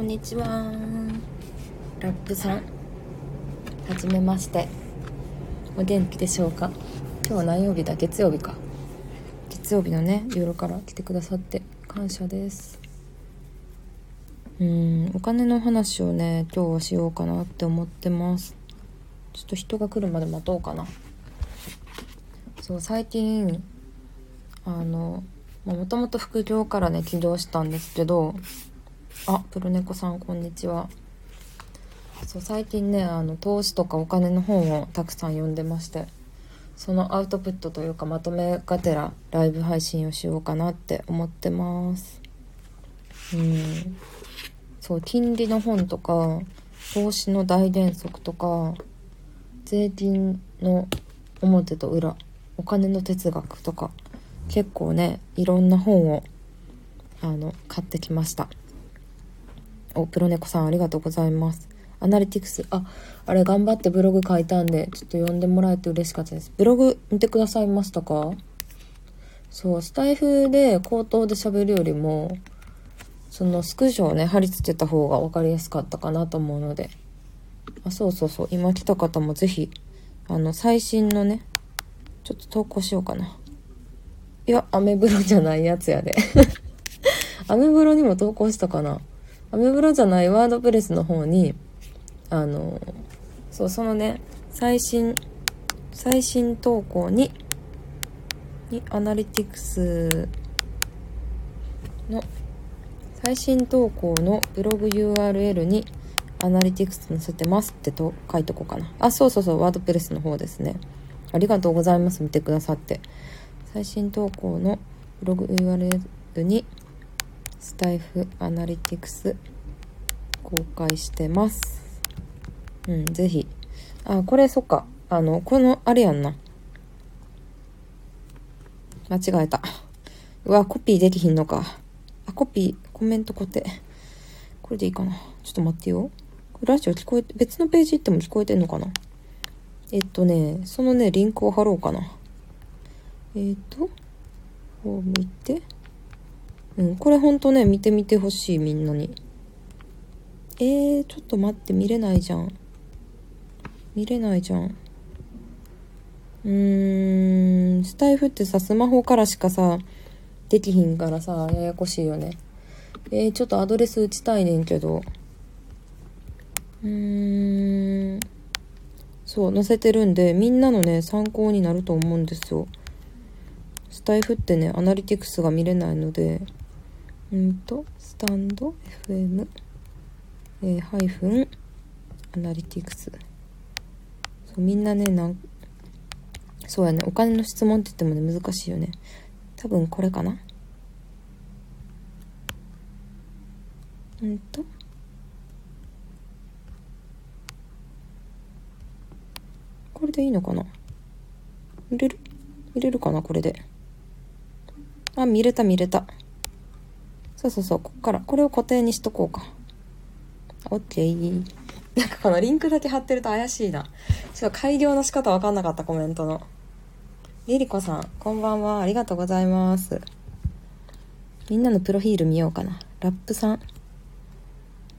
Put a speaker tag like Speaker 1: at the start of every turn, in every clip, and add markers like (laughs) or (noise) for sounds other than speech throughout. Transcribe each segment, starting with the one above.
Speaker 1: こんにちは。ラップさん。はじめまして。お元気でしょうか？今日は何曜日だ？月曜日か。月曜日のね夜から来てくださって感謝です。うんお金の話をね今日はしようかなって思ってます。ちょっと人が来るまで待とうかな。そう最近あのもともと副業からね起業したんですけどあプロネコさんこんにちは。そう最近ねあの投資とかお金の本をたくさん読んでましてそのアウトプットというかまとめがてらライブ配信をしようかなって思ってます。うん。そう金利の本とか投資の大原則とか税金の表と裏お金の哲学とか結構ねいろんな本をあの買ってきました。おプロネコさんありがとうございます。アナリティクスああれ頑張ってブログ書いたんでちょっと読んでもらえて嬉しかったです。ブログ見てくださいましたか？そうスタイフで口頭で喋るよりもそのスクショをね貼り付けた方が分かりやすかったかなと思うので。あそうそうそう今来た方も是非あの最新のねちょっと投稿しようかな。いやアメブロじゃないやつやで。(laughs) アメブロにも投稿したかな。アメブロじゃないワードプレスの方に、あの、そう、そのね、最新、最新投稿に、に、アナリティクスの、最新投稿のブログ URL に、アナリティクス載せてますってと書いとこうかな。あ、そうそうそう、ワードプレスの方ですね。ありがとうございます。見てくださって。最新投稿のブログ URL に、スタイフアナリティクス公開してます。うん、ぜひ。あ、これそっか。あの、この、あれやんな。間違えた。うわ、コピーできひんのか。あ、コピー、コメント固定。これでいいかな。ちょっと待ってよ。ラジオ聞こえて、別のページ行っても聞こえてんのかなえっとね、そのね、リンクを貼ろうかな。えっと、こう見て。うん、これほんとね、見てみてほしい、みんなに。えー、ちょっと待って、見れないじゃん。見れないじゃん。うーん、スタイフってさ、スマホからしかさ、できひんからさ、ややこしいよね。えー、ちょっとアドレス打ちたいねんけど。うーん。そう、載せてるんで、みんなのね、参考になると思うんですよ。スタイフってね、アナリティクスが見れないので、うんと、スタンド FM、えー、ハイフン、アナリティクス。そう、みんなね、なんそうやね、お金の質問って言ってもね、難しいよね。多分これかなうんと。これでいいのかな入れる？入れるかなこれで。あ、見れた見れた。そうそうそう、こっから。これを固定にしとこうか。オッケー。なんかこのリンクだけ貼ってると怪しいな。ちょっと改良の仕方わかんなかった、コメントの。リリコさん、こんばんは。ありがとうございます。みんなのプロフィール見ようかな。ラップさん。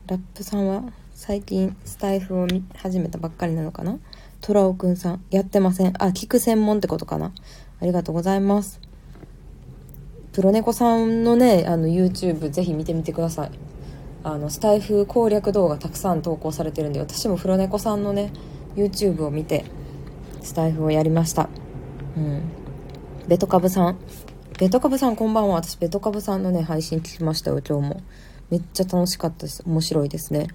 Speaker 1: ラップさんは最近スタイフを見始めたばっかりなのかな？トラオくんさん。やってません。あ、聞く専門ってことかな。ありがとうございます。プロネコさんのね、あの YouTube ぜひ見てみてください。あの、スタイフ攻略動画たくさん投稿されてるんで、私もプロネコさんのね、YouTube を見て、スタイフをやりました。うん。ベトカブさん。ベトカブさんこんばんは。私、ベトカブさんのね、配信聞きましたよ、今日も。めっちゃ楽しかったです。面白いですね。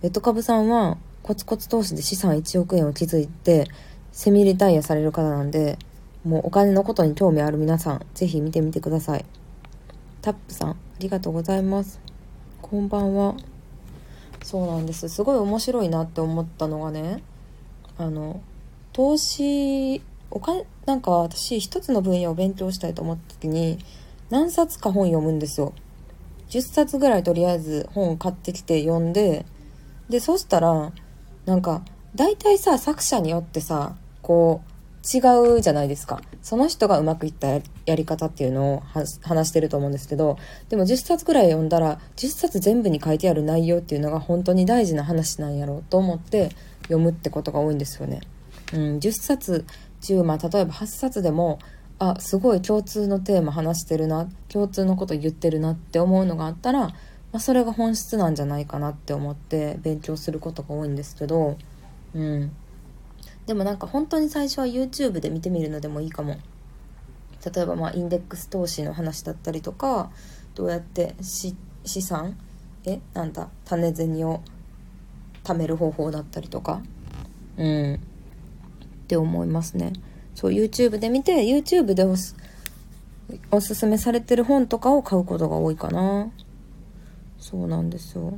Speaker 1: ベトカブさんは、コツコツ投資で資産1億円を築いて、セミリタイアされる方なんで、もうお金のことに興味ある皆さん、ぜひ見てみてください。タップさん、ありがとうございます。こんばんは。そうなんです。すごい面白いなって思ったのがね、あの、投資、お金、なんか私一つの分野を勉強したいと思った時に、何冊か本読むんですよ。10冊ぐらいとりあえず本を買ってきて読んで、で、そしたら、なんか、大体さ、作者によってさ、こう、違うじゃないですか。その人がうまくいったやり方っていうのを話してると思うんですけど、でも10冊ぐらい読んだら、10冊全部に書いてある内容っていうのが本当に大事な話なんやろうと思って読むってことが多いんですよね。うん、10冊中、まあ例えば8冊でも、あ、すごい共通のテーマ話してるな、共通のこと言ってるなって思うのがあったら、まあ、それが本質なんじゃないかなって思って勉強することが多いんですけど、うん。でもなんか本当に最初は YouTube で見てみるのでもいいかも。例えばまあインデックス投資の話だったりとかどうやって資産？えなんだ？種銭を貯める方法だったりとか？うん。って思いますね。そう YouTube で見て YouTube でおすおすすめされてる本とかを買うことが多いかな。そうなんですよ。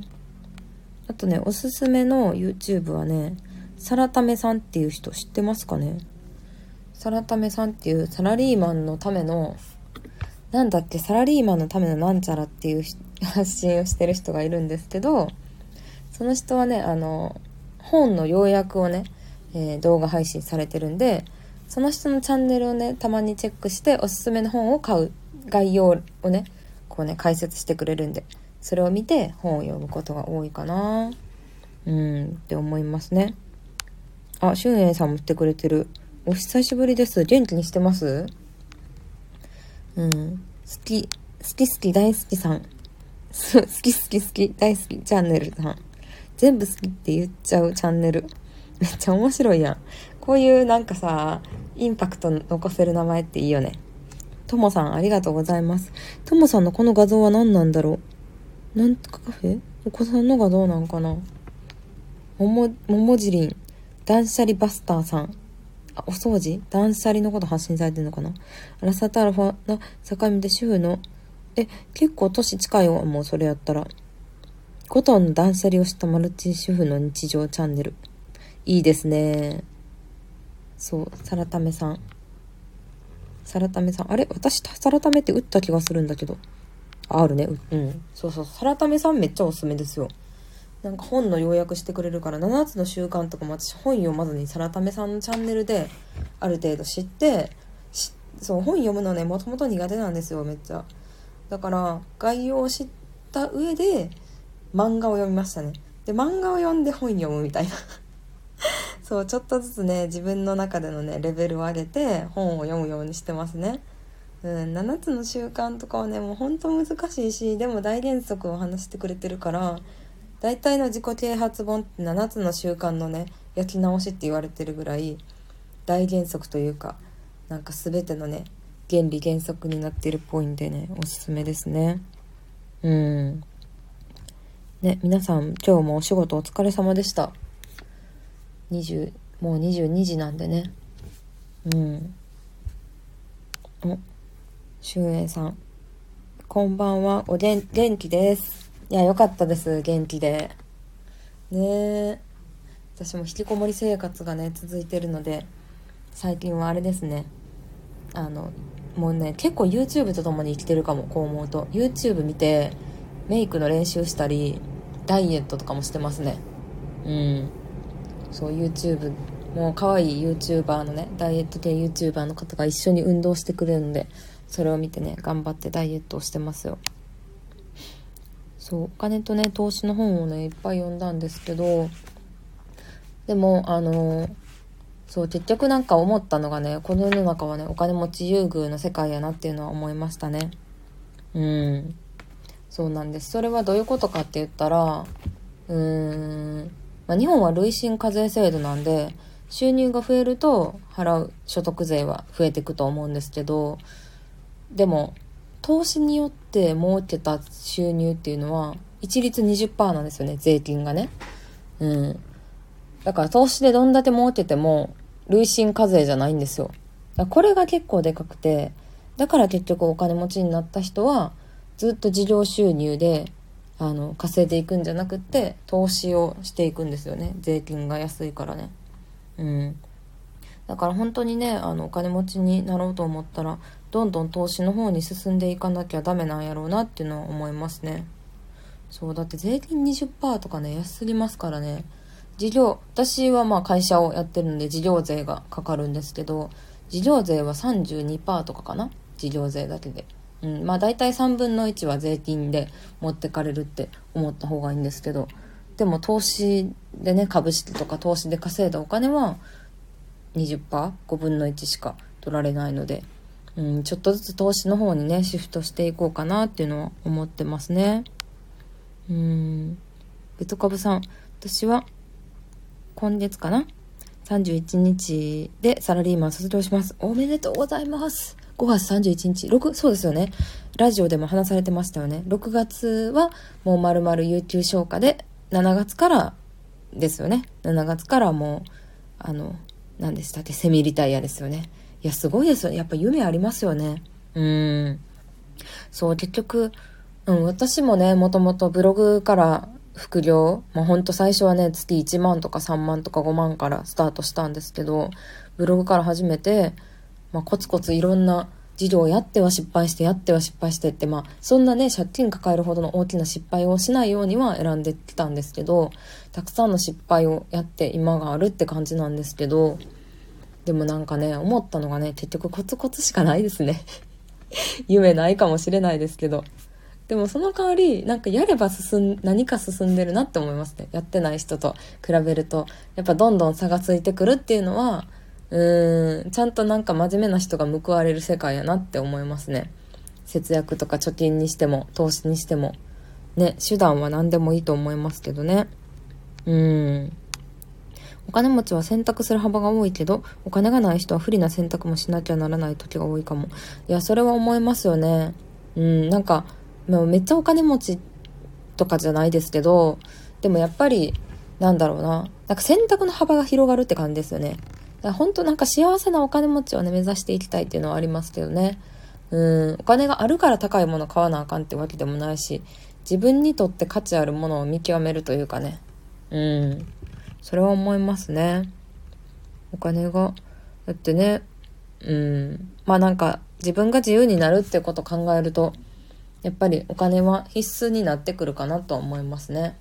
Speaker 1: あとねおすすめの YouTube はねサラタメさんっていう人知ってますかね？サラタメさんっていうサラリーマンのための、なんだっけ、サラリーマンのためのなんちゃらっていう発信をしてる人がいるんですけど、その人はね、あの、本の要約をね、えー、動画配信されてるんで、その人のチャンネルをね、たまにチェックして、おすすめの本を買う、概要をね、こうね、解説してくれるんで、それを見て本を読むことが多いかな。うんって思いますね。あ、しゅんえいさんも来てくれてる。お久しぶりです。元気にしてます？うん。好き、好き好き大好きさん。(laughs) 好き好き好き大好きチャンネルさん。全部好きって言っちゃうチャンネル。(laughs) めっちゃ面白いやん。こういうなんかさ、インパクト残せる名前っていいよね。ともさんありがとうございます。ともさんのこの画像は何なんだろう？なんとかカフェ？お子さんの画像なんかな？もも、ももじりん。断捨離バスターさん。あ、お掃除？断捨離のこと発信されてるのかな？アラサタルファの境目で主婦の、え、結構年近いわ、もうそれやったら。コトンの断捨離をしたマルチ主婦の日常チャンネル。いいですね。そう、サラタメさん。サラタメさん。あれ？私、サラタメって打った気がするんだけど。あるね。うん。そうそう。サラタメさんめっちゃおすすめですよ。なんか本の要約してくれるから7つの習慣とかも私本読まずにサラタメさんのチャンネルである程度知ってそう本読むのねもともと苦手なんですよめっちゃ。だから概要を知った上で漫画を読みましたね。で漫画を読んで本読むみたいな。(laughs) そうちょっとずつね自分の中でのねレベルを上げて本を読むようにしてますね。うん、7つの習慣とかはねもうほんと難しいしでも大原則を話してくれてるから大体の自己啓発本って7つの習慣のね焼き直しって言われてるぐらい大原則というかなんか全てのね原理原則になってるっぽいんでねおすすめですね。うん。ね皆さん今日もお仕事お疲れ様でした。20もう22時なんでね。うん。おしゅうえいさん。こんばんは。おでん元気です。いや、よかったです。元気で。ね私も引きこもり生活がね、続いてるので、最近はあれですね。あの、もうね、結構 YouTube と共に生きてるかも、こう思うと。YouTube 見て、メイクの練習したり、ダイエットとかもしてますね。うん。そう、YouTube、もう可愛い YouTuber のね、ダイエット系 YouTuber の方が一緒に運動してくれるんで、それを見てね、頑張ってダイエットをしてますよ。そうお金とね投資の本をねいっぱい読んだんですけどでもあのそう結局なんか思ったのがねこの世の中はねお金持ち優遇の世界やなっていうのは思いましたね。うん。そうなんです。それはどういうことかって言ったらうーん、まあ、日本は累進課税制度なんで収入が増えると払う所得税は増えていくと思うんですけどでも投資によって儲けた収入っていうのは、一律20%なんですよね、税金がね。うん。だから投資でどんだけ儲けても、累進課税じゃないんですよ。これが結構でかくて、だから結局お金持ちになった人は、ずっと事業収入で、あの、稼いでいくんじゃなくって、投資をしていくんですよね。税金が安いからね。うん。だから本当にね、あの、お金持ちになろうと思ったら、どんどん投資の方に進んでいかなきゃダメなんやろうなっていうのは思いますね。そう、だって税金20%とかね、安すぎますからね。事業、私はまあ会社をやってるんで事業税がかかるんですけど、事業税は32%とかかな事業税だけで。うん、まあ大体3分の1は税金で持ってかれるって思った方がいいんですけど、でも投資でね、株式とか投資で稼いだお金は 20%?5 分の1しか取られないので、うん、ちょっとずつ投資の方にね、シフトしていこうかなっていうのは思ってますね。うん。ベト株さん、私は今月かな？31日でサラリーマン卒業します。おめでとうございます。5月31日、6、そうですよね。ラジオでも話されてましたよね。6月はもう丸々有給消化で、7月からですよね。7月からもう、あの、何でしたっけ、セミリタイヤですよね。いや、すごいですよ。やっぱ夢ありますよね。うん。そう、結局、うん、私もね、もともとブログから副業、まあ、ほんと最初はね、月1万とか3万とか5万からスタートしたんですけど、ブログから始めて、まあ、コツコツいろんな事業をやっては失敗して、やっては失敗してって、まあ、そんなね、借金抱えるほどの大きな失敗をしないようには選んできたんですけど、たくさんの失敗をやって今があるって感じなんですけど、でもなんかね、思ったのがね、結局コツコツしかないですね。(laughs) 夢ないかもしれないですけど。でもその代わり、なんかやれば進ん、何か進んでるなって思いますね。やってない人と比べると。やっぱどんどん差がついてくるっていうのは、うーん、ちゃんとなんか真面目な人が報われる世界やなって思いますね。節約とか貯金にしても、投資にしても。ね、手段は何でもいいと思いますけどね。うん。お金持ちは選択する幅が多いけど、お金がない人は不利な選択もしなきゃならない時が多いかも。いや、それは思いますよね。うん、なんか、めっちゃお金持ちとかじゃないですけど、でもやっぱり、なんだろうな。なんか選択の幅が広がるって感じですよね。だから本当なんか幸せなお金持ちをね、目指していきたいっていうのはありますけどね。うん、お金があるから高いもの買わなあかんってわけでもないし、自分にとって価値あるものを見極めるというかね。うん。それは思いますね。お金が、だってね、うん。まあなんか、自分が自由になるってこと考えると、やっぱりお金は必須になってくるかなと思いますね。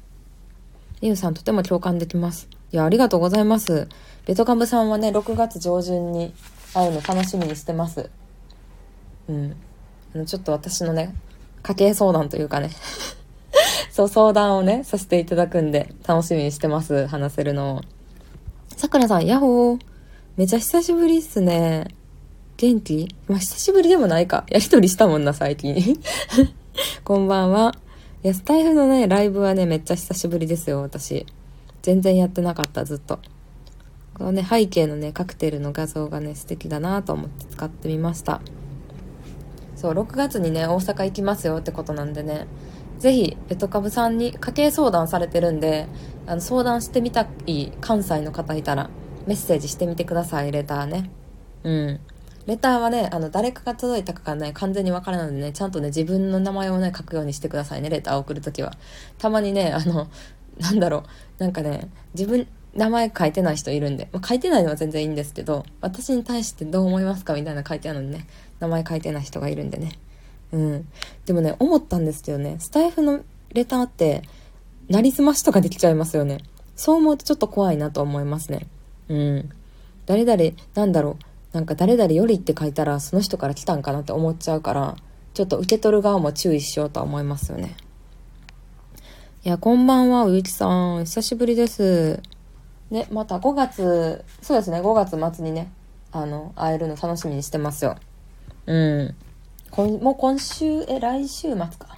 Speaker 1: リュウさんとても共感できます。いや、ありがとうございます。ベトカムさんはね、6月上旬に会うの楽しみにしてます。うん。ちょっと私のね、家計相談というかねそう、相談をね、させていただくんで、楽しみにしてます。話せるのを。さくらさん、ヤッホー。めちゃ久しぶりっすね。元気？まあ、久しぶりでもないか。やりとりしたもんな、最近。(laughs) こんばんは。いや、スタイフのね、ライブはね、めっちゃ久しぶりですよ、私。全然やってなかった、ずっと。このね、背景のね、カクテルの画像がね、素敵だなと思って使ってみました。そう、6月にね、大阪行きますよってことなんでね、ぜひ、ベトカブさんに家計相談されてるんで、あの、相談してみたい関西の方いたら、メッセージしてみてください、レターね。うん。レターはね、あの、誰かが届いたかがね、完全にわからないのでね、ちゃんとね、自分の名前をね、書くようにしてくださいね、レターを送るときは。たまにね、あの、なんだろう、なんかね、自分、名前書いてない人いるんで、まあ、書いてないのは全然いいんですけど、私に対してどう思いますかみたいな書いてあるのにね、名前書いてない人がいるんでね。うん。でもね、思ったんですけどね、スタイフのレターって、なりすましとかできちゃいますよね。そう思うとちょっと怖いなと思いますね。うん。誰々、なんだろう、なんか誰々よりって書いたらその人から来たんかなって思っちゃうから、ちょっと受け取る側も注意しようとは思いますよね。いや、こんばんは、うゆきさん。久しぶりです。ね、また5月、そうですね、5月末にね、あの、会えるの楽しみにしてますよ。うん。こもう今週、え、来週末か。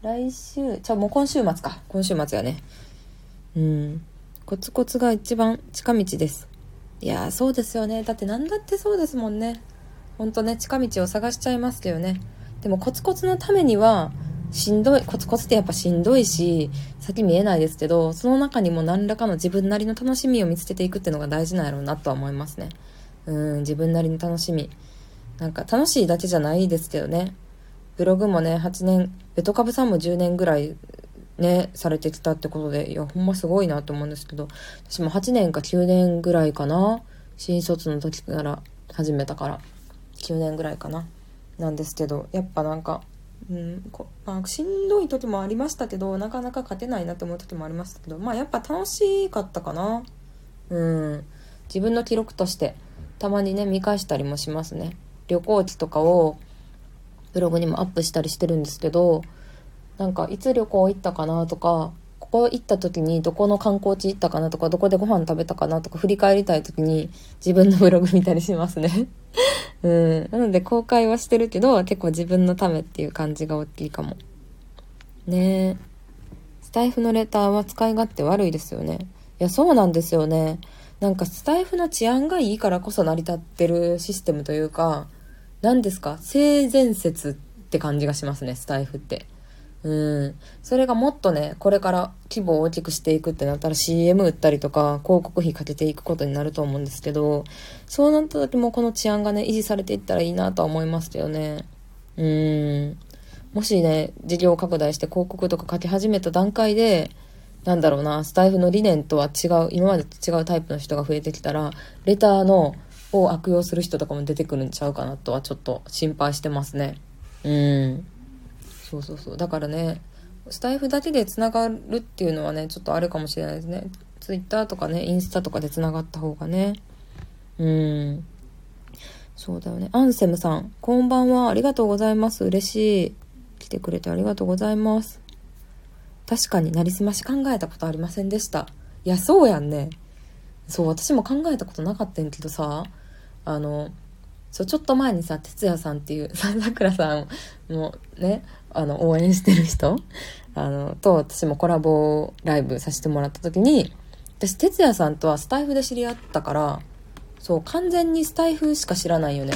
Speaker 1: 来週、じゃもう今週末か。今週末やね。うん。コツコツが一番近道です。いやーそうですよね。だって何だってそうですもんね。ほんとね、近道を探しちゃいますけどね。でもコツコツのためには、しんどい、コツコツってやっぱしんどいし、先見えないですけど、その中にも何らかの自分なりの楽しみを見つけていくっていうのが大事なんやろうなとは思いますね。うん、自分なりの楽しみ。なんか楽しいだけじゃないですけどね。ブログもね、8年、ベトカブさんも10年ぐらいね、されてきたってことで、いや、ほんますごいなと思うんですけど、私も8年か9年ぐらいかな。新卒の時から始めたから、9年ぐらいかな。なんですけど、やっぱなんか、うんこまあ、しんどい時もありましたけどなかなか勝てないなって思う時もありましたけどまあやっぱ楽しかったかなうん自分の記録としてたまにね見返したりもしますね旅行地とかをブログにもアップしたりしてるんですけどなんかいつ旅行行ったかなとかここ行った時にどこの観光地行ったかなとかどこでご飯食べたかなとか振り返りたい時に自分のブログ見たりしますね。(laughs) うん。なので公開はしてるけど結構自分のためっていう感じが大きいかも。ね。えスタイフのレターは使い勝手悪いですよね。いやそうなんですよね。なんかスタイフの治安がいいからこそ成り立ってるシステムというか何ですか？性善説って感じがしますねスタイフってうん。それがもっとね、これから規模を大きくしていくってなったら CM 売ったりとか広告費かけていくことになると思うんですけど、そうなった時もこの治安がね、維持されていったらいいなとは思いますけどね。うん。もしね、事業拡大して広告とか書き始めた段階で、なんだろうな、スタイフの理念とは違う、今までと違うタイプの人が増えてきたら、レターの、を悪用する人とかも出てくるんちゃうかなとはちょっと心配してますね。うん。そうそうそう。だからねスタイフだけでつながるっていうのはねちょっとあるかもしれないですね。ツイッターとかねインスタとかでつながった方がね。うん。そうだよね。アンセムさんこんばんは。ありがとうございます。嬉しい。来てくれてありがとうございます。確かになりすまし考えたことありませんでした。いやそうやんね。そう私も考えたことなかったんけどさ。あのそうちょっと前にさ哲也さんっていう (laughs) さくらさんもねあの、応援してる人あの、と私もコラボライブさせてもらった時に、私、哲也さんとはスタイフで知り合ったから、そう、完全にスタイフしか知らないよね。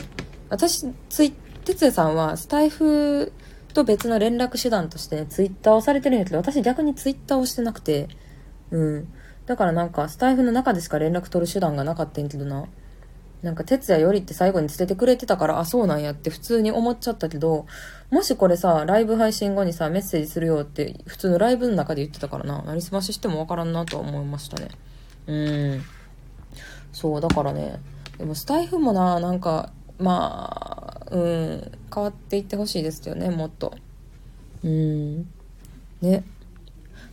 Speaker 1: 私、ツイ、哲也さんはスタイフと別の連絡手段として、ね、ツイッターをされてるんやけど、私逆にツイッターをしてなくて、うん。だからなんか、スタイフの中でしか連絡取る手段がなかったんやけどな。なんか、哲也よりって最後に捨ててくれてたから、あ、そうなんやって普通に思っちゃったけど、もしこれさ、ライブ配信後にさ、メッセージするよって、普通のライブの中で言ってたからな、なりすまししてもわからんなと思いましたね。うん。そう、だからね、でもスタイフもな、なんか、まあ、うん、変わっていってほしいですよね、もっと。うん。ね。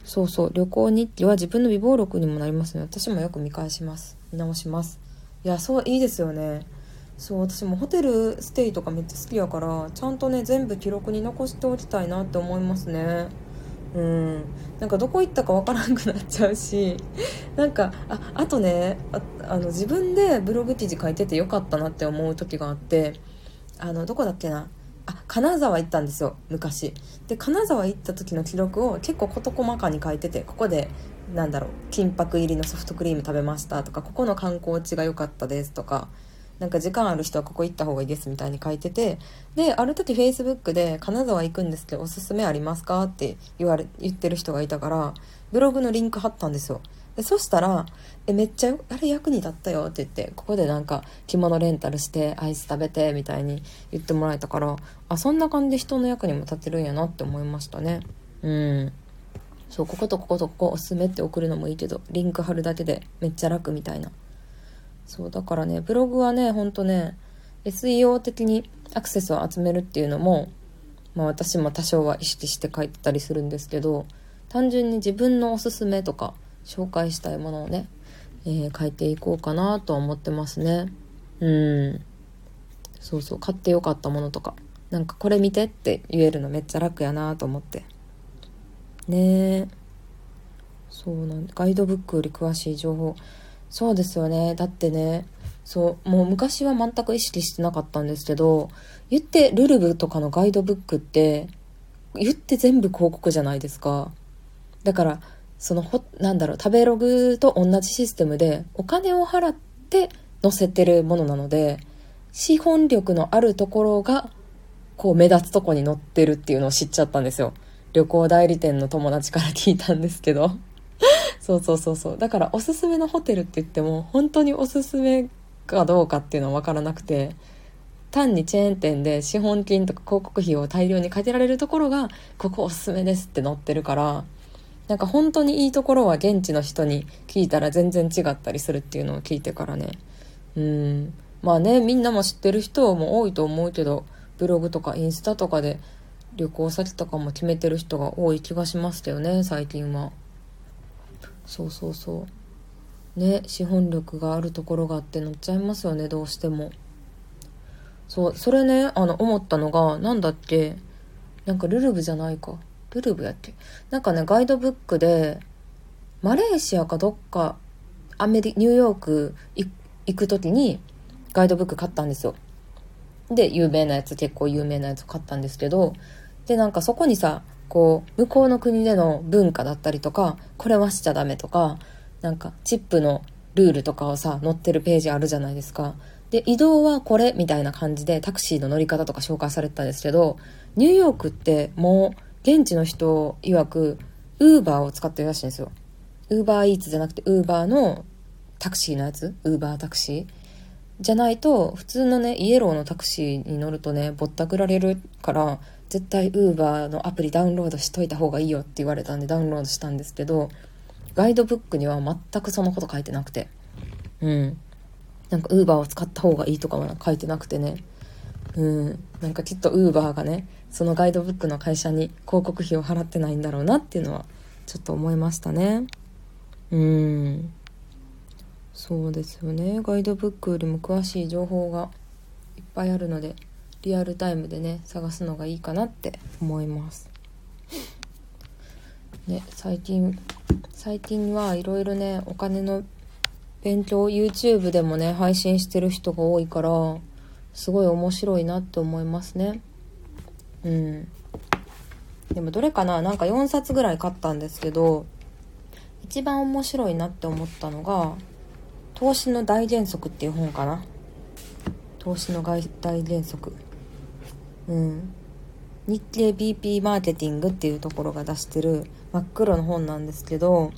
Speaker 1: そうそう、旅行日記は自分の備忘録にもなりますね。私もよく見返します。見直します。いやそういいですよね。そう私もホテルステイとかめっちゃ好きやからちゃんとね全部記録に残しておきたいなって思いますね。うん。なんかどこ行ったかわからんくなっちゃうし (laughs) なんかああとねあの自分でブログ記事書いててよかったなって思う時があってあのどこだっけな。あ金沢行ったんですよ昔。で金沢行った時の記録を結構事細かに書いててここでなんだろう金箔入りのソフトクリーム食べましたとかここの観光地が良かったですとかなんか時間ある人はここ行った方がいいですみたいに書いててである時 Facebook で「金沢行くんですけどおすすめありますか?」って言われ言ってる人がいたからブログのリンク貼ったんですよ。でそしたら「えめっちゃあれ役に立ったよ」って言ってここでなんか着物レンタルしてアイス食べてみたいに言ってもらえたからあそんな感じで人の役にも立てるんやなって思いましたね。うん。そうこことこことここおすすめって送るのもいいけどリンク貼るだけでめっちゃ楽みたいな。そうだからねブログはねほんとね SEO 的にアクセスを集めるっていうのもまあ私も多少は意識して書いてたりするんですけど単純に自分のおすすめとか紹介したいものをね、えー、書いていこうかなとは思ってますね。うん。そうそう買ってよかったものとかなんかこれ見てって言えるのめっちゃ楽やなと思って。ね。そうなんガイドブックより詳しい情報。そうですよね。だってねそうもう昔は全く意識してなかったんですけど言ってルルブとかのガイドブックって言って全部広告じゃないですか。だからそのほなんだろう食べログと同じシステムでお金を払って載せてるものなので資本力のあるところがこう目立つとこに載ってるっていうのを知っちゃったんですよ。旅行代理店の友達から聞いたんですけど。(laughs) そうそうそうそう。だからおすすめのホテルって言っても本当におすすめかどうかっていうのは分からなくて単にチェーン店で資本金とか広告費を大量にかけられるところがここおすすめですって載ってるからなんか本当にいいところは現地の人に聞いたら全然違ったりするっていうのを聞いてからね。うん。まあねみんなも知ってる人も多いと思うけどブログとかインスタとかで旅行先とかも決めてる人が多い気がしましたよね最近は。そうそうそう。ね資本力があるところがあって乗っちゃいますよねどうしても。そうそれねあの思ったのが何だっけなんかルルブじゃないか。ルルブやっけ？なんかねガイドブックでマレーシアかどっかアメリニューヨーク行く時にガイドブック買ったんですよ。で有名なやつ結構有名なやつ買ったんですけどでなんかそこにさこう向こうの国での文化だったりとかこれはしちゃダメとかなんかチップのルールとかをさ載ってるページあるじゃないですか。で移動はこれみたいな感じでタクシーの乗り方とか紹介されてたんですけどニューヨークってもう現地の人曰くウーバーを使ってるらしいんですよ。ウーバーイーツじゃなくてウーバーのタクシーのやつ？ウーバータクシー？じゃないと普通のねイエローのタクシーに乗るとねぼったくられるから絶対ウーバーのアプリダウンロードしといた方がいいよって言われたんでダウンロードしたんですけどガイドブックには全くそのこと書いてなくて。うん。なんかウーバーを使った方がいいとかは書いてなくてね。うん。なんかきっとウーバーがねそのガイドブックの会社に広告費を払ってないんだろうなっていうのはちょっと思いましたね。うん。そうですよね。ガイドブックよりも詳しい情報がいっぱいあるので。リアルタイムでね探すのがいいかなって思います。ね最近最近はいろいろねお金の勉強 YouTube でもね配信してる人が多いからすごい面白いなって思いますね。うん。でもどれかななんか4冊ぐらい買ったんですけど一番面白いなって思ったのが「投資の大原則」っていう本かな。投資の大原則。うん。日経 BP マーケティングっていうところが出してる真っ黒の本なんですけど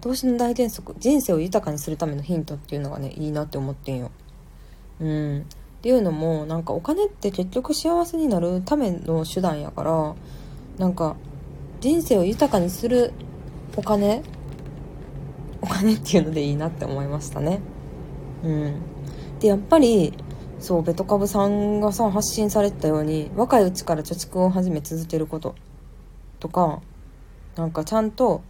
Speaker 1: 投資の大原則人生を豊かにするためのヒントっていうのがねいいなって思ってんよ。うん。っていうのもなんかお金って結局幸せになるための手段やからなんか人生を豊かにするお金お金っていうのでいいなって思いましたね。うん。でやっぱりそうベトカブさんがさ発信されてたように若いうちから貯蓄を始め続けること。とかなんかちゃんと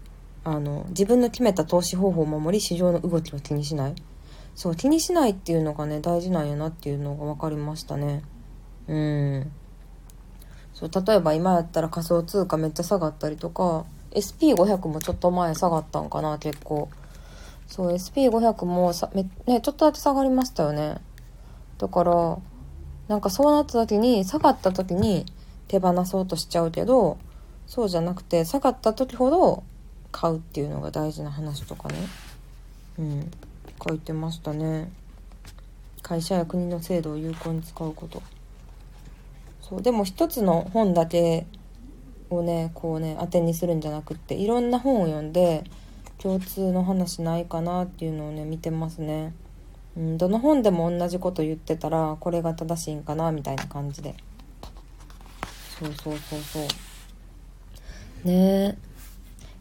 Speaker 1: あの自分の決めた投資方法を守り市場の動きを気にしない。そう気にしないっていうのがね大事なんやなっていうのが分かりましたね。うん。そう例えば今やったら仮想通貨めっちゃ下がったりとか SP500 もちょっと前下がったんかな結構。そう SP500 もさめ、ね、ちょっとだけ下がりましたよね。だからなんかそうなった時に下がった時に手放そうとしちゃうけどそうじゃなくて下がった時ほど買うっていうのが大事な話とかね。うん。書いてましたね。会社や国の制度を有効に使うこと。そう。でも一つの本だけをねこうね当てにするんじゃなくっていろんな本を読んで共通の話ないかなっていうのをね見てますね。うん、どの本でも同じこと言ってたらこれが正しいんかなみたいな感じで。そうそうそうそう。ねえ。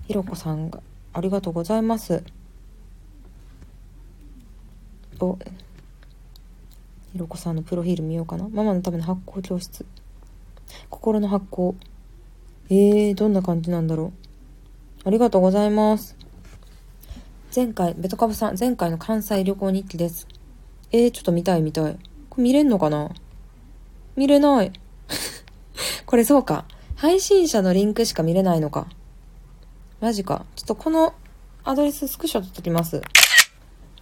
Speaker 1: ひろこさんがありがとうございます。おひろこさんのプロフィール見ようかな。ママのための発酵教室。心の発酵。えー、どんな感じなんだろう。ありがとうございます。前回、ベトカブさん、前回の関西旅行日記です。えー、ちょっと見たい見たい。これ見れんのかな？見れない。(laughs) これそうか。配信者のリンクしか見れないのか。マジか。ちょっとこのアドレススクショ撮っときます。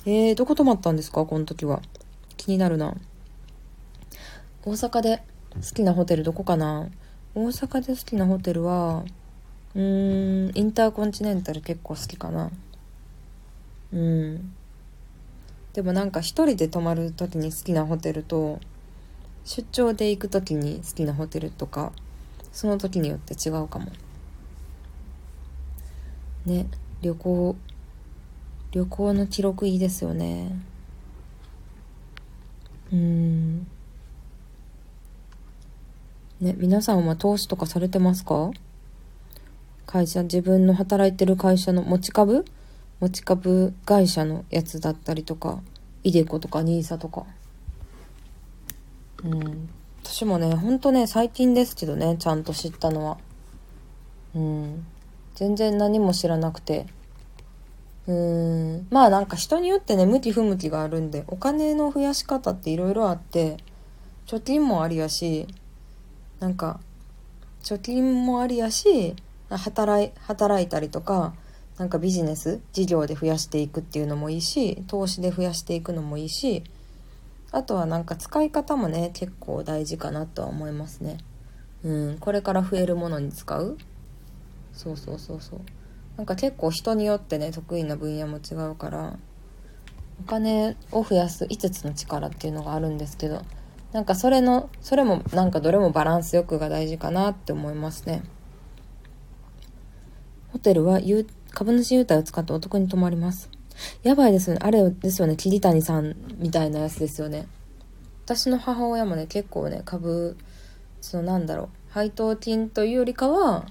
Speaker 1: えー、どこ泊まったんですか？この時は。気になるな。大阪で好きなホテルどこかな？大阪で好きなホテルは、うーん、インターコンチネンタル結構好きかな。うん。でもなんか一人で泊まる時に好きなホテルと出張で行く時に好きなホテルとかその時によって違うかも。ね旅行旅行の記録いいですよね。うん。ね皆さんは投資とかされてますか？会社自分の働いてる会社の持ち株？持ち株会社のやつだったりとかイデコとか NISA とか。うん。私もねほんとね最近ですけどねちゃんと知ったのは。うん。全然何も知らなくて。うーん。まあなんか人によってね向き不向きがあるんでお金の増やし方っていろいろあって貯金もありやしなんか貯金もありやし働い働いたりとかなんかビジネス事業で増やしていくっていうのもいいし投資で増やしていくのもいいしあとはなんか使い方もね結構大事かなとは思いますね。うんこれから増えるものに使う。そうそうそうそう。なんか結構人によってね得意な分野も違うからお金を増やす5つの力っていうのがあるんですけどなんかそれのそれもなんかどれもバランスよくが大事かなって思いますね。ホテルは株主優待を使ってお得に泊まります。やばいですよね。あれですよね。桐谷さんみたいなやつですよね。私の母親もね結構ね株そのなんだろう。配当金というよりかは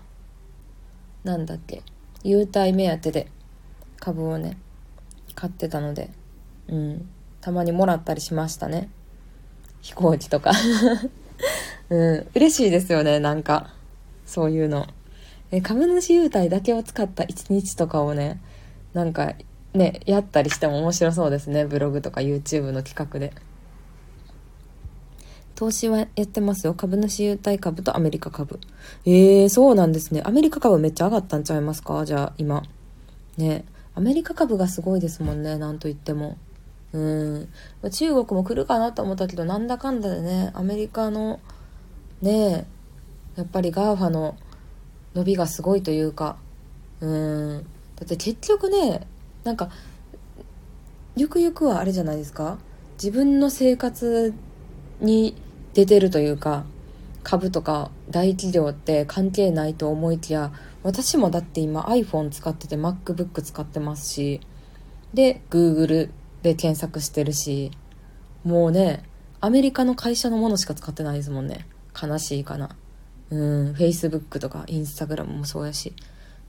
Speaker 1: なんだっけ。優待目当てで株をね買ってたので。うん。たまにもらったりしましたね。飛行機とか。(laughs) うん。嬉しいですよねなんか。そういうの。え株主優待だけを使った1日とかをねなんかねやったりしても面白そうですね。ブログとか YouTube の企画で。投資はやってますよ。株主優待株とアメリカ株。えー、そうなんですね。アメリカ株めっちゃ上がったんちゃいますか？じゃあ今。ね。アメリカ株がすごいですもんね。なんと言っても。うん。中国も来るかなと思ったけどなんだかんだでねアメリカのねやっぱり GAFA の伸びがすごいというか。うん。だって結局ねなんかゆくゆくはあれじゃないですか。自分の生活に出てるというか株とか大企業って関係ないと思いきや私もだって今 iPhone 使ってて MacBook 使ってますしで Google で検索してるしもうねアメリカの会社のものしか使ってないですもんね。悲しいかな。うん Facebook とか Instagram もそうやし。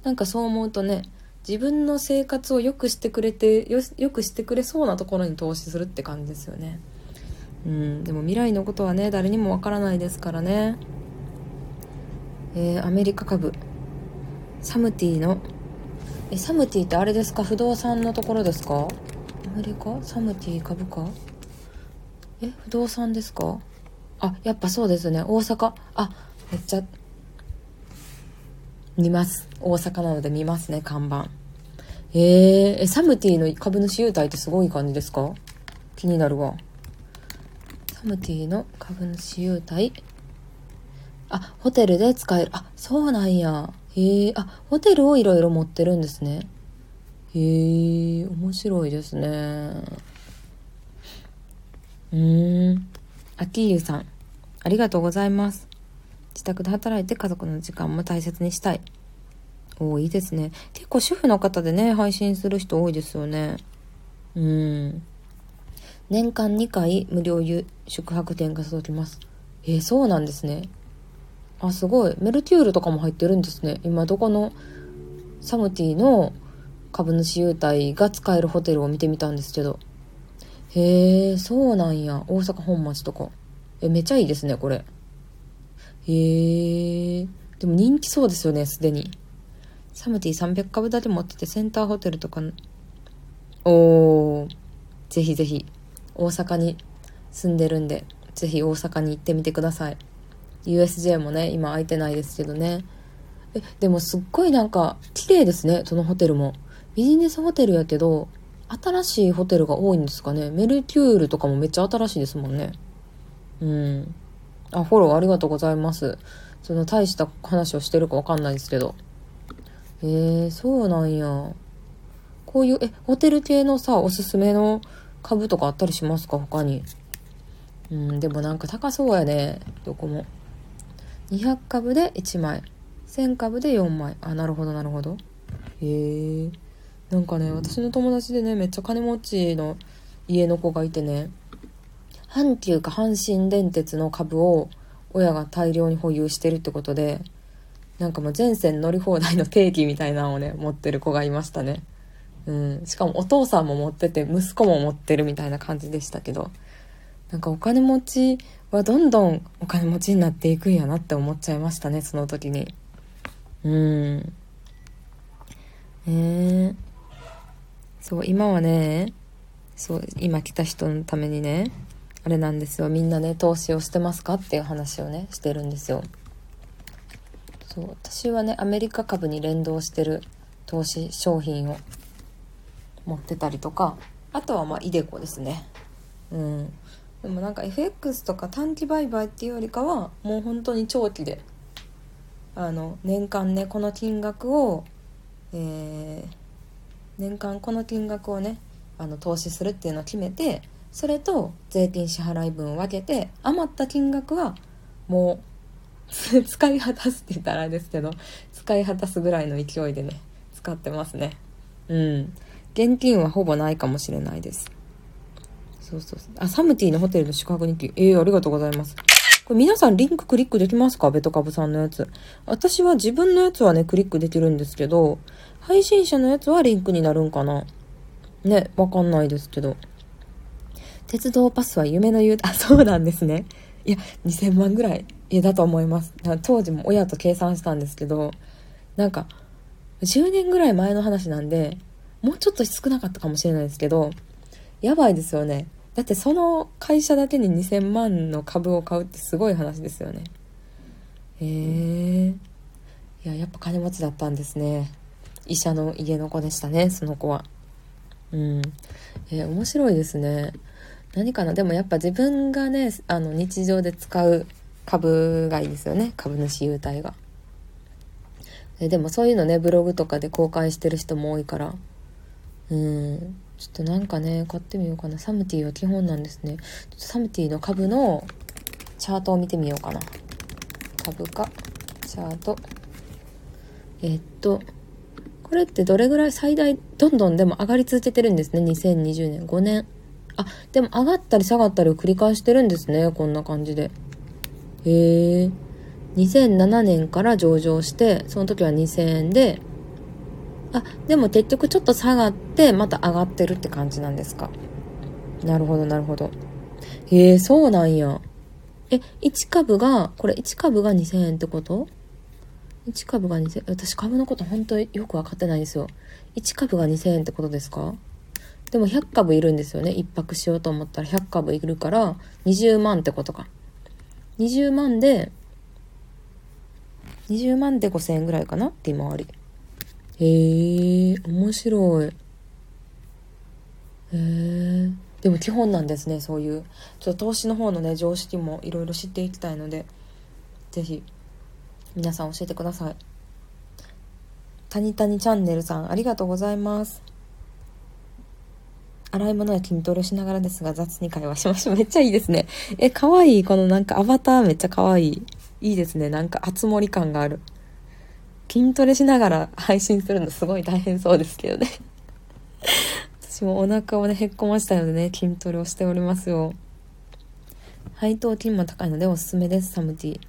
Speaker 1: なんかそう思うとね自分の生活を良くしてくれてよよくしてくれそうなところに投資するって感じですよね。うんでも未来のことはね誰にもわからないですからね。えー、アメリカ株。サムティのえサムティってあれですか？不動産のところですか？アメリカ？サムティ株価え不動産ですか？あやっぱそうですね。大阪。あめっちゃ見ます。大阪なので見ますね看板。えー、えサムティの株主優待ってすごい感じですか？気になるわ。サムティの株主優待。あホテルで使える。あそうなんや。へえあホテルをいろいろ持ってるんですね。へえ面白いですね。うん。アキーユさんありがとうございます。自宅で働いて家族の時間も大切にしたい。おいいですね。結構主婦の方でね、配信する人多いですよね。うん。年間2回無料宿泊券が届きます。えー、そうなんですね。あ、すごい。メルテュールとかも入ってるんですね。今どこのサムティの株主優待が使えるホテルを見てみたんですけど。へえ、そうなんや。大阪本町とか。え、めちゃいいですね、これ。へえ。でも人気そうですよね、すでに。サムティ300株だけ持ってて、センターホテルとか、おー、ぜひぜひ、大阪に住んでるんで、ぜひ大阪に行ってみてください。USJ もね、今空いてないですけどね。え、でもすっごいなんか、綺麗ですね、そのホテルも。ビジネスホテルやけど、新しいホテルが多いんですかね。メルキュールとかもめっちゃ新しいですもんね。うん。あ、フォローありがとうございます。その大した話をしてるかわかんないですけど。えー、そうなんや。こういう、え、ホテル系のさ、おすすめの株とかあったりしますか？他に。うん、でもなんか高そうやね。どこも。200株で1枚。1000株で4枚。あ、なるほど、なるほど。へえ。なんかね、私の友達でね、めっちゃ金持ちの家の子がいてね、阪急か阪神電鉄の株を親が大量に保有してるってことでなんかもう全線乗り放題の定期みたいなのをね持ってる子がいましたね。うん。しかもお父さんも持ってて息子も持ってるみたいな感じでしたけどなんかお金持ちはどんどんお金持ちになっていくんやなって思っちゃいましたねその時に。うん。え。ー、そう今はねそう今来た人のためにねあれなんですよ。みんなね投資をしてますかっていう話をねしてるんですよ。そう私はねアメリカ株に連動してる投資商品を持ってたりとかあとはまあイデコですね。うん。でもなんか FX とか短期売買っていうよりかはもう本当に長期であの年間ねこの金額を、えー、年間この金額をねあの投資するっていうのを決めてそれと税金支払い分を分けて余った金額はもう (laughs) 使い果たすって言ったらあれですけど使い果たすぐらいの勢いでね使ってますね。うん。現金はほぼないかもしれないです。そうそうあサムティのホテルの宿泊日記。ええー、ありがとうございます。これ皆さんリンククリックできますか？ベトカブさんのやつ。私は自分のやつはね、クリックできるんですけど、配信者のやつはリンクになるんかな？ね、わかんないですけど。鉄道パスは夢の言う、(laughs) あ、そうなんですね。いや、2000万ぐらい、いや、だと思います。当時も親と計算したんですけど、なんか、10年ぐらい前の話なんで、もうちょっと少なかったかもしれないですけど、やばいですよね。だってその会社だけに2000万の株を買うってすごい話ですよね。へえ。いや、やっぱ金持ちだったんですね。医者の家の子でしたね、その子は。うん。えー、面白いですね。何かな？でもやっぱ自分がね、あの、日常で使う株がいいですよね。株主優待が。えでもそういうのね、ブログとかで公開してる人も多いから。うん。ちょっとなんかね、買ってみようかな。サムティは基本なんですね。ちょっとサムティの株のチャートを見てみようかな。株価、チャート。えっと、これってどれぐらい最大、どんどんでも上がり続けてるんですね。2020年、5年。あ、でも上がったり下がったりを繰り返してるんですね。こんな感じで。へえ。2007年から上場して、その時は2000円で、あ、でも結局ちょっと下がって、また上がってるって感じなんですか。なるほど、なるほど。へえ、そうなんや。え、1株が、これ1株が2000円ってこと？1株が2000私株のこと本当よく分かってないですよ。1株が2000円ってことですか？でも100株いるんですよね。1泊しようと思ったら100株いるから20万ってことか。20万で、20万で5000円ぐらいかな？利回り。へえ、面白い。へえ。でも基本なんですね、そういう。ちょっと投資の方のね、常識もいろいろ知っていきたいので、ぜひ皆さん教えてください。タニタニチャンネルさん、ありがとうございます。洗い物や筋トレしながらですが雑に会話しましょう。めっちゃいいですね。え、かわいい。このなんかアバターめっちゃかわいい。いいですね。なんか熱盛感がある。筋トレしながら配信するのすごい大変そうですけどね。(laughs) 私もお腹をね、へっこましたのでね、筋トレをしておりますよ。配当金も高いのでおすすめです、サムティー。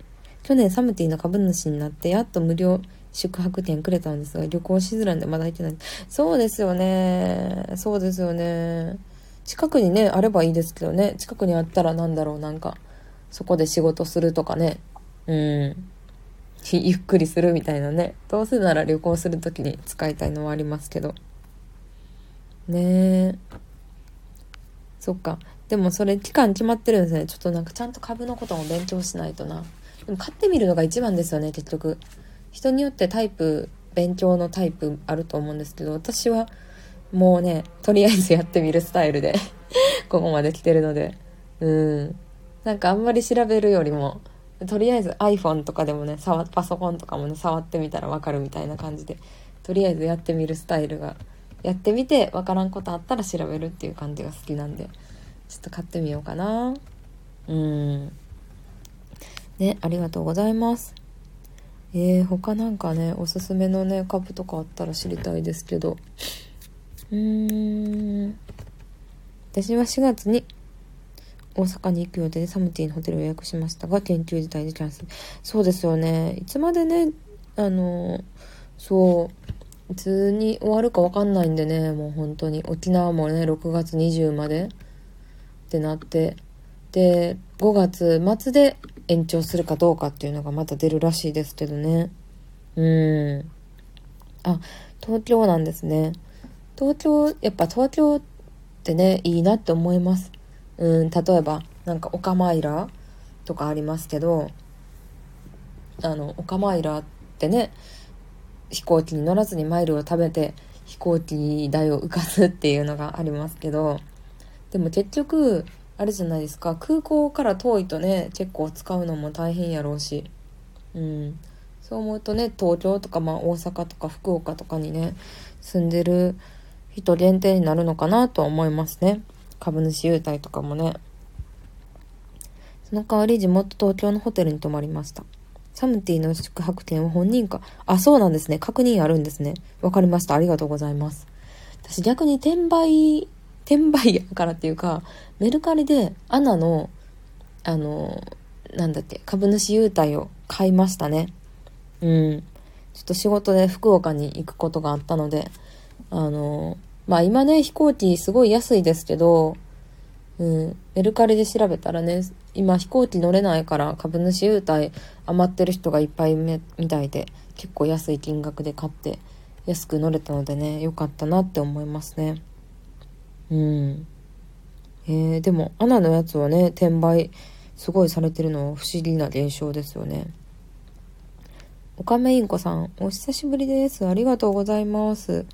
Speaker 1: 去年サムティの株主になってやっと無料宿泊券くれたんですが旅行しづらいんでまだ行ってない。そうですよね。そうですよね。近くにねあればいいですけどね。近くにあったらなんだろう。なんかそこで仕事するとかね。うん。(laughs) ゆっくりするみたいなね。どうせなら旅行する時に使いたいのはありますけど。ね。えそっか。でもそれ期間決まってるんですね。ちょっとなんかちゃんと株のことも勉強しないとな。でも買ってみるのが一番ですよね、結局。人によってタイプ、勉強のタイプあると思うんですけど、私はもうね、とりあえずやってみるスタイルで (laughs) ここまで来てるので、うん。なんかあんまり調べるよりも、とりあえず iPhone とかでもね触、パソコンとかもね、触ってみたらわかるみたいな感じで、とりあえずやってみるスタイルが、やってみてわからんことあったら調べるっていう感じが好きなんで、ちょっと買ってみようかな。うん。ね、ありがとうございます。えー、他なんかね、おすすめのね、株とかあったら知りたいですけど。うーん。私は4月に大阪に行く予定でサムティのホテルを予約しましたが、研究自体でキャンセル。そうですよね。いつまでね、あの、そう、いつに終わるかわかんないんでね、もう本当に。沖縄もね、6月20までってなって、で5月末で延長するかどうかっていうのがまた出るらしいですけどね。うん。あ東京なんですね。東京やっぱ東京ってねいいなって思います。うん例えばなんか岡マイラとかありますけどあの岡マイラってね飛行機に乗らずにマイルを食べて飛行機代を浮かすっていうのがありますけどでも結局あれじゃないですか。空港から遠いとね結構使うのも大変やろうし。うん。そう思うとね東京とか、まあ、大阪とか福岡とかにね住んでる人限定になるのかなとは思いますね。株主優待とかもね。その代わり地元東京のホテルに泊まりました。サムティの宿泊店は本人か。あそうなんですね。確認あるんですね。わかりました。ありがとうございます。私逆に転売転売やからっていうかメルカリでアナのあのなんだっけ株主優待を買いましたね。うん。ちょっと仕事で福岡に行くことがあったのであのまあ今ね飛行機すごい安いですけどうんメルカリで調べたらね今飛行機乗れないから株主優待余ってる人がいっぱいみたいで結構安い金額で買って安く乗れたのでね良かったなって思いますね。うん。えー、でもアナのやつはね転売すごいされてるの不思議な現象ですよね。おかめインコさんお久しぶりです。ありがとうございます。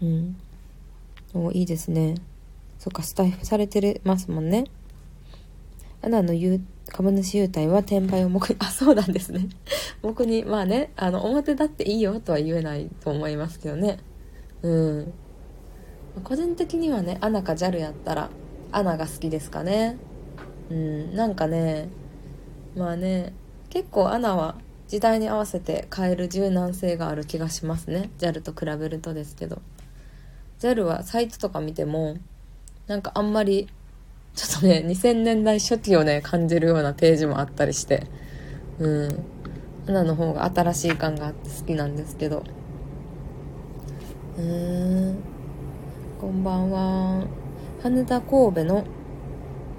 Speaker 1: うん。おいいですね。そっかスタイフされてますもんね。アナの言う株主優待は転売を目にあそうなんですね。(laughs) 僕にまあねあの表だっていいよとは言えないと思いますけどね。うん。個人的にはねアナか JAL やったらアナが好きですかね。うんなんかねまあね結構アナは時代に合わせて変える柔軟性がある気がしますね。JAL と比べるとですけど。JAL はサイトとか見てもなんかあんまりちょっとね2000年代初期をね感じるようなページもあったりしてうんアナの方が新しい感があって好きなんですけど。うーん。こんばんは。羽田神戸の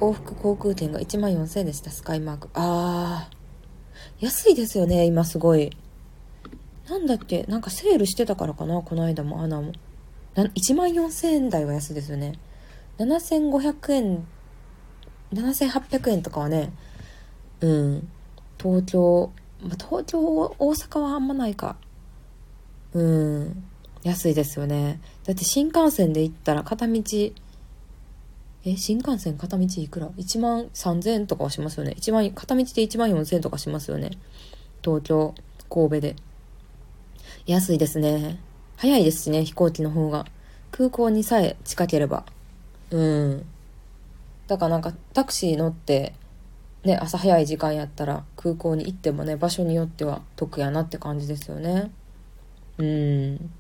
Speaker 1: 往復航空券が1万4000円でしたスカイマーク。あー。安いですよね今すごい。なんだっけなんかセールしてたからかなこの間もアナも。1万4000円台は安いですよね。7500円7800円とかはねうん。東京、ま東京大阪はあんまないか。うん。安いですよね。だって新幹線で行ったら片道え新幹線片道いくら ?1 万3000円とかはしますよね。1万片道で1万4000円とかしますよね。東京神戸で。安いですね。早いですしね飛行機の方が。空港にさえ近ければ。うん。だからなんかタクシー乗ってね朝早い時間やったら空港に行ってもね場所によっては得やなって感じですよね。うん。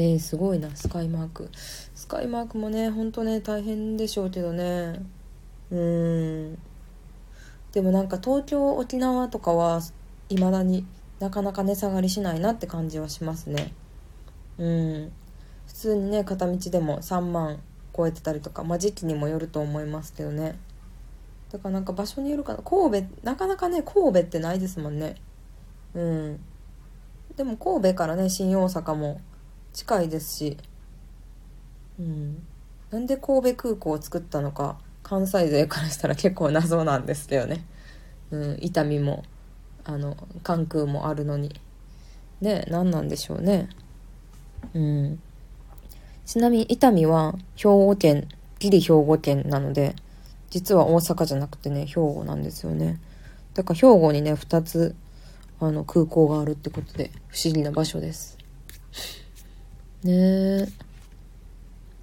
Speaker 1: えー、すごいなスカイマーク。スカイマークもねほんとね大変でしょうけどね。うん。でもなんか東京沖縄とかはいまだになかなか値下がりしないなって感じはしますね。うん。普通にね片道でも3万超えてたりとかまあ時期にもよると思いますけどね。だからなんか場所によるかな。神戸なかなかね神戸ってないですもんね。うん。でも神戸からね新大阪も近いですし、うん、なんで神戸空港を作ったのか関西勢からしたら結構謎なんですけどね、うん、伊丹もあの関空もあるのに。ね何なんでしょうね。うん。ちなみに伊丹は兵庫県ギリ兵庫県なので実は大阪じゃなくてね兵庫なんですよね。だから兵庫にね2つあの空港があるってことで不思議な場所です。ね。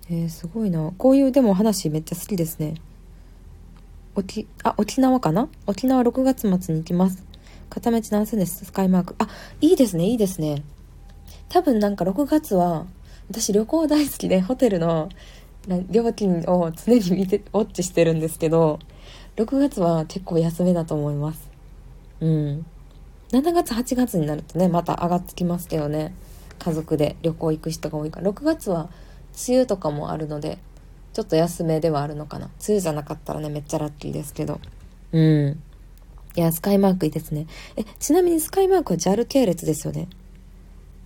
Speaker 1: えー、すごいな。こういうでも話めっちゃ好きですね。沖あ沖縄かな？沖縄6月末に行きます。片道何千です？スカイマーク。あいいですねいいですね。多分なんか6月は私旅行大好きでホテルの料金を常に見てウォッチしてるんですけど6月は結構安めだと思います。うん。7月8月になるとねまた上がってきますけどね。家族で旅行行く人が多いから6月は梅雨とかもあるのでちょっと安めではあるのかな。梅雨じゃなかったらねめっちゃラッキーですけど。うん。いやスカイマークいいですね。えちなみにスカイマークは JAL 系列ですよね。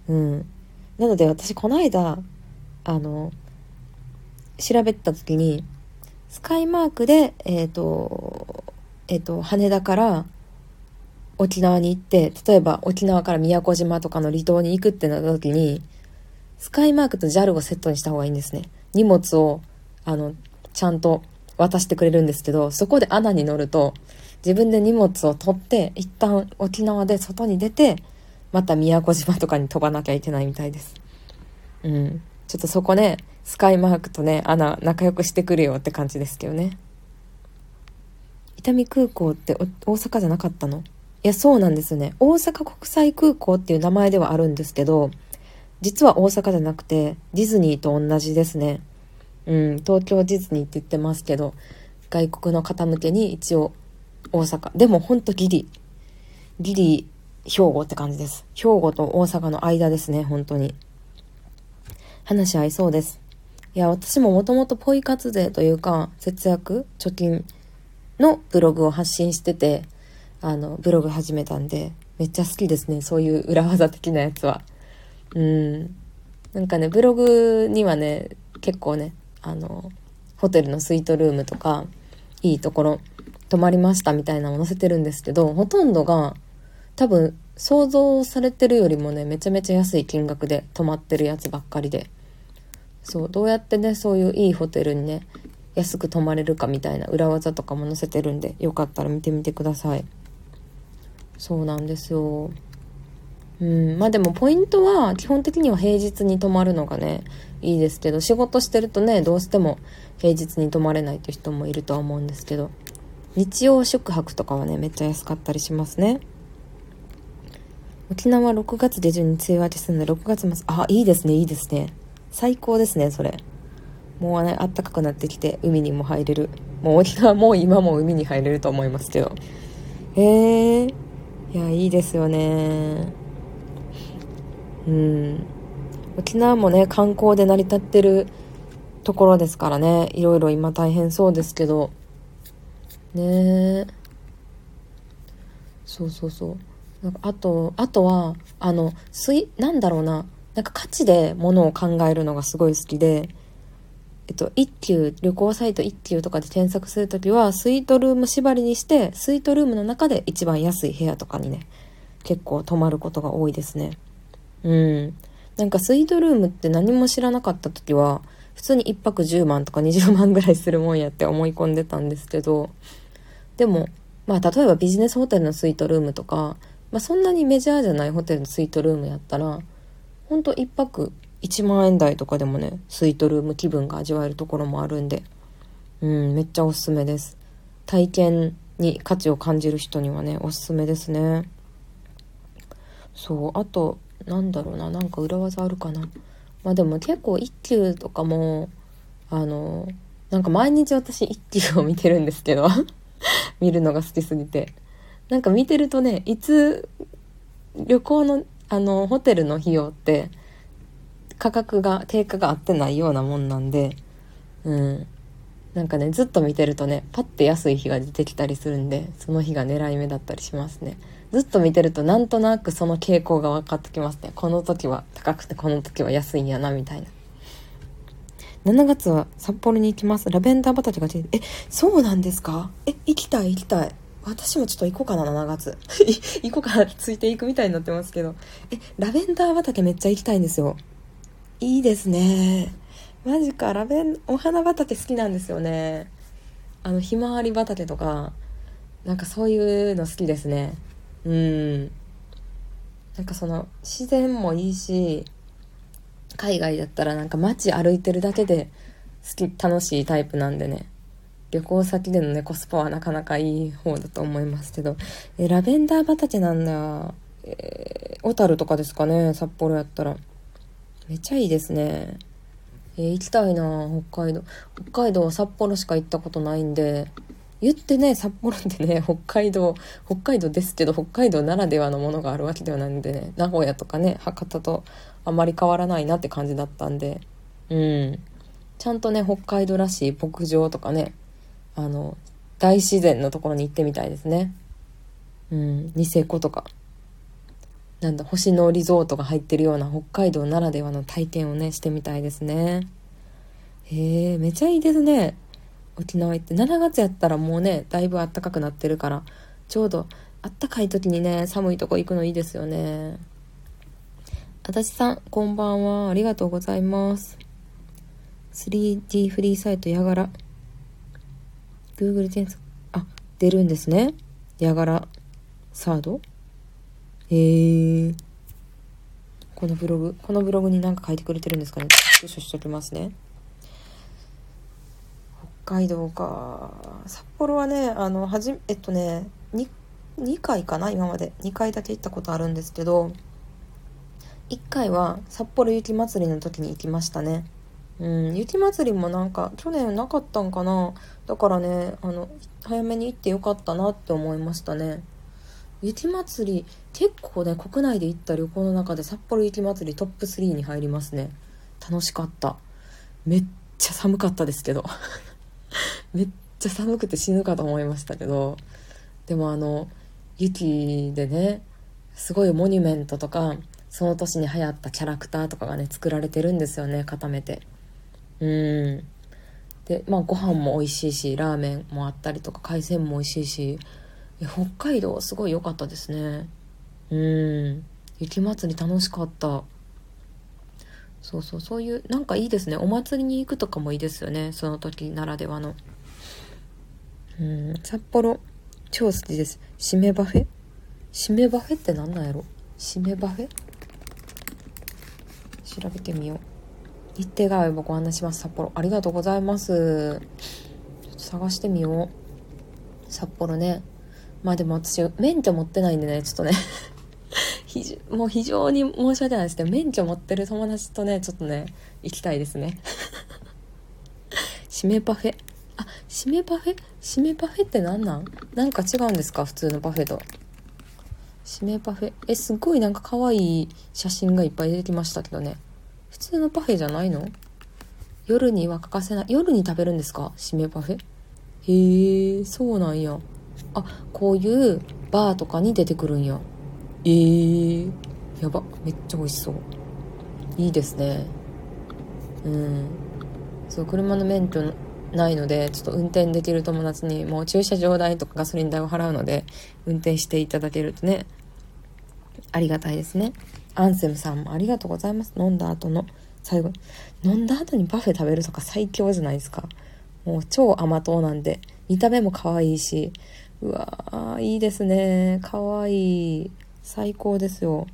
Speaker 1: うん。なので私この間あの調べた時にスカイマークでえっ、ー、とえっ、ー、と羽田から沖縄に行って例えば沖縄から宮古島とかの離島に行くってなった時にスカイマークと JAL をセットにした方がいいんですね。荷物をあのちゃんと渡してくれるんですけどそこで穴に乗ると自分で荷物を取って一旦沖縄で外に出てまた宮古島とかに飛ばなきゃいけないみたいです。うん。ちょっとそこねスカイマークとね穴仲良くしてくるよって感じですけどね。伊丹空港って大阪じゃなかったの？いやそうなんですね。大阪国際空港っていう名前ではあるんですけど実は大阪じゃなくてディズニーと同じですね。うん東京ディズニーって言ってますけど外国の方向けに一応大阪。でもほんとギリ。ギリ兵庫って感じです。兵庫と大阪の間ですね本当に。話合いそうです。いや私ももともとポイ活税というか節約貯金のブログを発信しててあのブログ始めたんでめっちゃ好きですねそういう裏技的なやつは。うん。なんかねブログにはね結構ねあのホテルのスイートルームとかいいところ泊まりましたみたいなのを載せてるんですけどほとんどが多分想像されてるよりもねめちゃめちゃ安い金額で泊まってるやつばっかりで。そうどうやってねそういういいホテルにね安く泊まれるかみたいな裏技とかも載せてるんでよかったら見てみてください。そうなんですよ。うん。まあでもポイントは基本的には平日に泊まるのがねいいですけど仕事してるとねどうしても平日に泊まれないっていう人もいるとは思うんですけど日曜宿泊とかはねめっちゃ安かったりしますね。沖縄6月下旬に梅雨明けするので6月末あいいですねいいですね。最高ですねそれ。もうねあったかくなってきて海にも入れる。もう沖縄もう今も海に入れると思いますけど。へえいやいいですよね。うん。沖縄もね観光で成り立ってるところですからね。いろいろ今大変そうですけど。ね。えそうそうそう。なんかあとあとはあのいなんだろうな。なんか価値でものを考えるのがすごい好きで。えっと、一級、旅行サイト一級とかで検索するときは、スイートルーム縛りにして、スイートルームの中で一番安い部屋とかにね、結構泊まることが多いですね。うん。なんかスイートルームって何も知らなかった時は、普通に1泊10万とか20万ぐらいするもんやって思い込んでたんですけど、でも、まあ例えばビジネスホテルのスイートルームとか、まあそんなにメジャーじゃないホテルのスイートルームやったら、ほんと1泊1万円台とかでもねスイートルーム気分が味わえるところもあるんで。うんめっちゃおすすめです。体験に価値を感じる人にはねおすすめですね。そうあとなんだろうななんか裏技あるかな。まあでも結構一休とかもあのなんか毎日私一休を見てるんですけど (laughs) 見るのが好きすぎて。なんか見てるとねいつ旅行のあのホテルの費用って価格が定価が合ってないようなもんなんでうん。なんかねずっと見てるとねパッて安い日が出てきたりするんでその日が狙い目だったりしますね。ずっと見てるとなんとなくその傾向が分かってきますね。この時は高くてこの時は安いんやなみたいな。7月は札幌に行きます。ラベンダー畑が出てえそうなんですか？え行きたい行きたい。私もちょっと行こうかな7月。(laughs) 行こうかなついていくみたいになってますけど。えラベンダー畑めっちゃ行きたいんですよ。いいですね。マジかラベンお花畑好きなんですよね。あのひまわり畑とかなんかそういうの好きですね。うん。なんかその自然もいいし海外だったらなんか街歩いてるだけで好き楽しいタイプなんでね。旅行先でのねコスパはなかなかいい方だと思いますけど。えラベンダー畑なんだ。よえー、小樽とかですかね札幌やったら。めっちゃいいですね。えー、行きたいな北海道。北海道は札幌しか行ったことないんで、言ってね、札幌ってね、(laughs) 北海道、北海道ですけど、北海道ならではのものがあるわけではないんでね、名古屋とかね、博多とあまり変わらないなって感じだったんで、うん。ちゃんとね北海道らしい牧場とかねあの大自然のところに行ってみたいですねうんニセコとかなんだ星野リゾートが入ってるような北海道ならではの体験をねしてみたいですね。へえめちゃいいですね。沖縄行って7月やったらもうねだいぶ暖かくなってるからちょうどあったかい時にね寒いとこ行くのいいですよね。あたしさんこんばんは。ありがとうございます。3D フリーサイトやがら。Google 検索あ出るんですね。やがら。サード？へえこのブログこのブログに何か書いてくれてるんですかね。スクショしときますね。北海道か。札幌はねあのはじえっとね 2, 2回かな今まで。2回だけ行ったことあるんですけど1回は札幌雪まつりの時に行きましたね。うん雪まつりもなんか去年なかったんかな。だからねあの早めに行ってよかったなって思いましたね。雪まつり結構ね国内で行った旅行の中で札幌雪まつりトップ3に入りますね。楽しかった。めっちゃ寒かったですけど。(laughs) めっちゃ寒くて死ぬかと思いましたけど。でもあの雪でねすごいモニュメントとかその年に流行ったキャラクターとかがね作られてるんですよね固めて。うん。でまあご飯も美味しいしラーメンもあったりとか海鮮も美味しいし北海道すごい良かったですね。うん。雪まつり楽しかった。そうそうそういうなんかいいですね。お祭りに行くとかもいいですよね。その時ならではの。うん。札幌超好きです。締めパフェ締めパフェって何なんやろ？締めパフェ調べてみよう。日程が合えばご案内します。札幌。ありがとうございます。ちょっと探してみよう。札幌ね。まあでも私免許持ってないんでねちょっとね。(laughs) もう非常に申し訳ないです。けど免許持ってる友達とねちょっとね行きたいですね。(laughs) 締めパフェ？あ締めパフェ？締めパフェって何なん？なんか違うんですか？普通のパフェと。締めパフェ？えすっごいなんか可愛い写真がいっぱい出てきましたけどね。普通のパフェじゃないの？夜には欠かせない夜に食べるんですか？締めパフェ？へえそうなんや。あこういうバーとかに出てくるんや。えー、やばめっちゃ美味しそう。いいですね。うん。そう車の免許ないのでちょっと運転できる友達にもう駐車場代とかガソリン代を払うので運転していただけるとねありがたいですね。アンセムさんもありがとうございます。飲んだ後の最後飲んだ後にパフェ食べるとか最強じゃないですか。もう超甘党なんで見た目も可愛いしうわーいいですね。可愛いい。最高ですよ。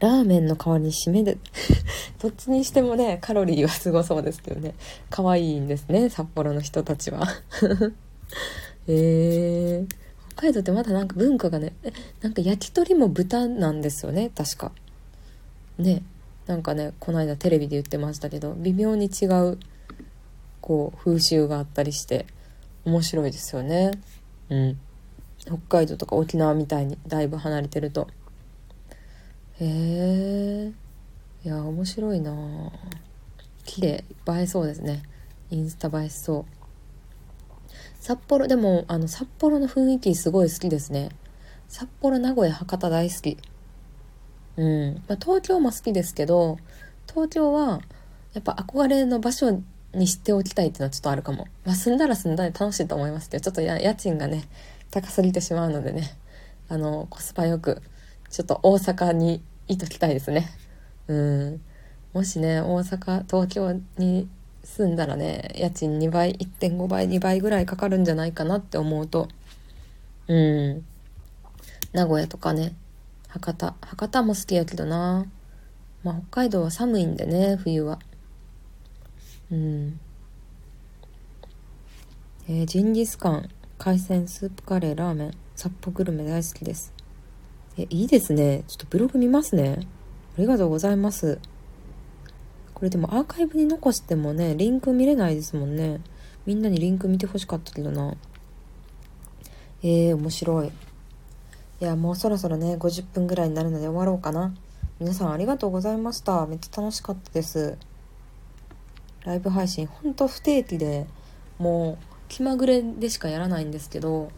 Speaker 1: ラーメンの代わりに締めで (laughs) どっちにしてもねカロリーはすごそうですけどね。可愛いんですね札幌の人たちは。(laughs) えー、北海道ってまだなんか文化がねなんか焼き鳥も豚なんですよね確か。ねなんかねこの間テレビで言ってましたけど微妙に違うこう風習があったりして。面白いですよね。うん。北海道とか沖縄みたいにだいぶ離れてると。へえいや面白いな。綺麗。映えそうですね。インスタ映えしそう。札幌でもあの札幌の雰囲気すごい好きですね。札幌名古屋博多大好き。うん、まあ、東京も好きですけど東京はやっぱ憧れの場所にしておきたいっていうのはちょっとあるかも、まあ、住んだら住んだで楽しいと思いますけどちょっと家賃がね高すぎてしまうのでね。あのコスパよくちょっと大阪にいときたいですね。うん。もしね大阪東京に住んだらね家賃2倍1.5倍2倍ぐらいかかるんじゃないかなって思うと。うん。名古屋とかね博多。博多も好きやけどな。まあ北海道は寒いんでね冬は。うん。えー、ジンギスカン海鮮スープカレーラーメン札幌グルメ大好きです。えいいですね。ちょっとブログ見ますね。ありがとうございます。これでもアーカイブに残してもねリンク見れないですもんね。みんなにリンク見てほしかったけどな。えー、面白い。いやもうそろそろね50分ぐらいになるので終わろうかな。皆さんありがとうございました。めっちゃ楽しかったです。ライブ配信ほんと不定期でもう気まぐれでしかやらないんですけど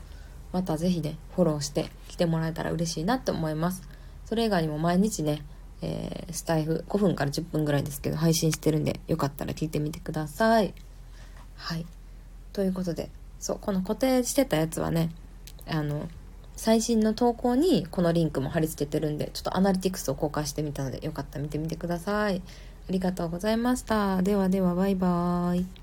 Speaker 1: また是非ねフォローして来てもらえたら嬉しいなって思います。それ以外にも毎日ね、えー、スタイフ5分から10分ぐらいですけど配信してるんでよかったら聞いてみてください。はい。ということでそうこの固定してたやつはねあの最新の投稿にこのリンクも貼り付けてるんでちょっとアナリティクスを公開してみたのでよかったら見てみてください。ありがとうございました。ではではバイバーイ。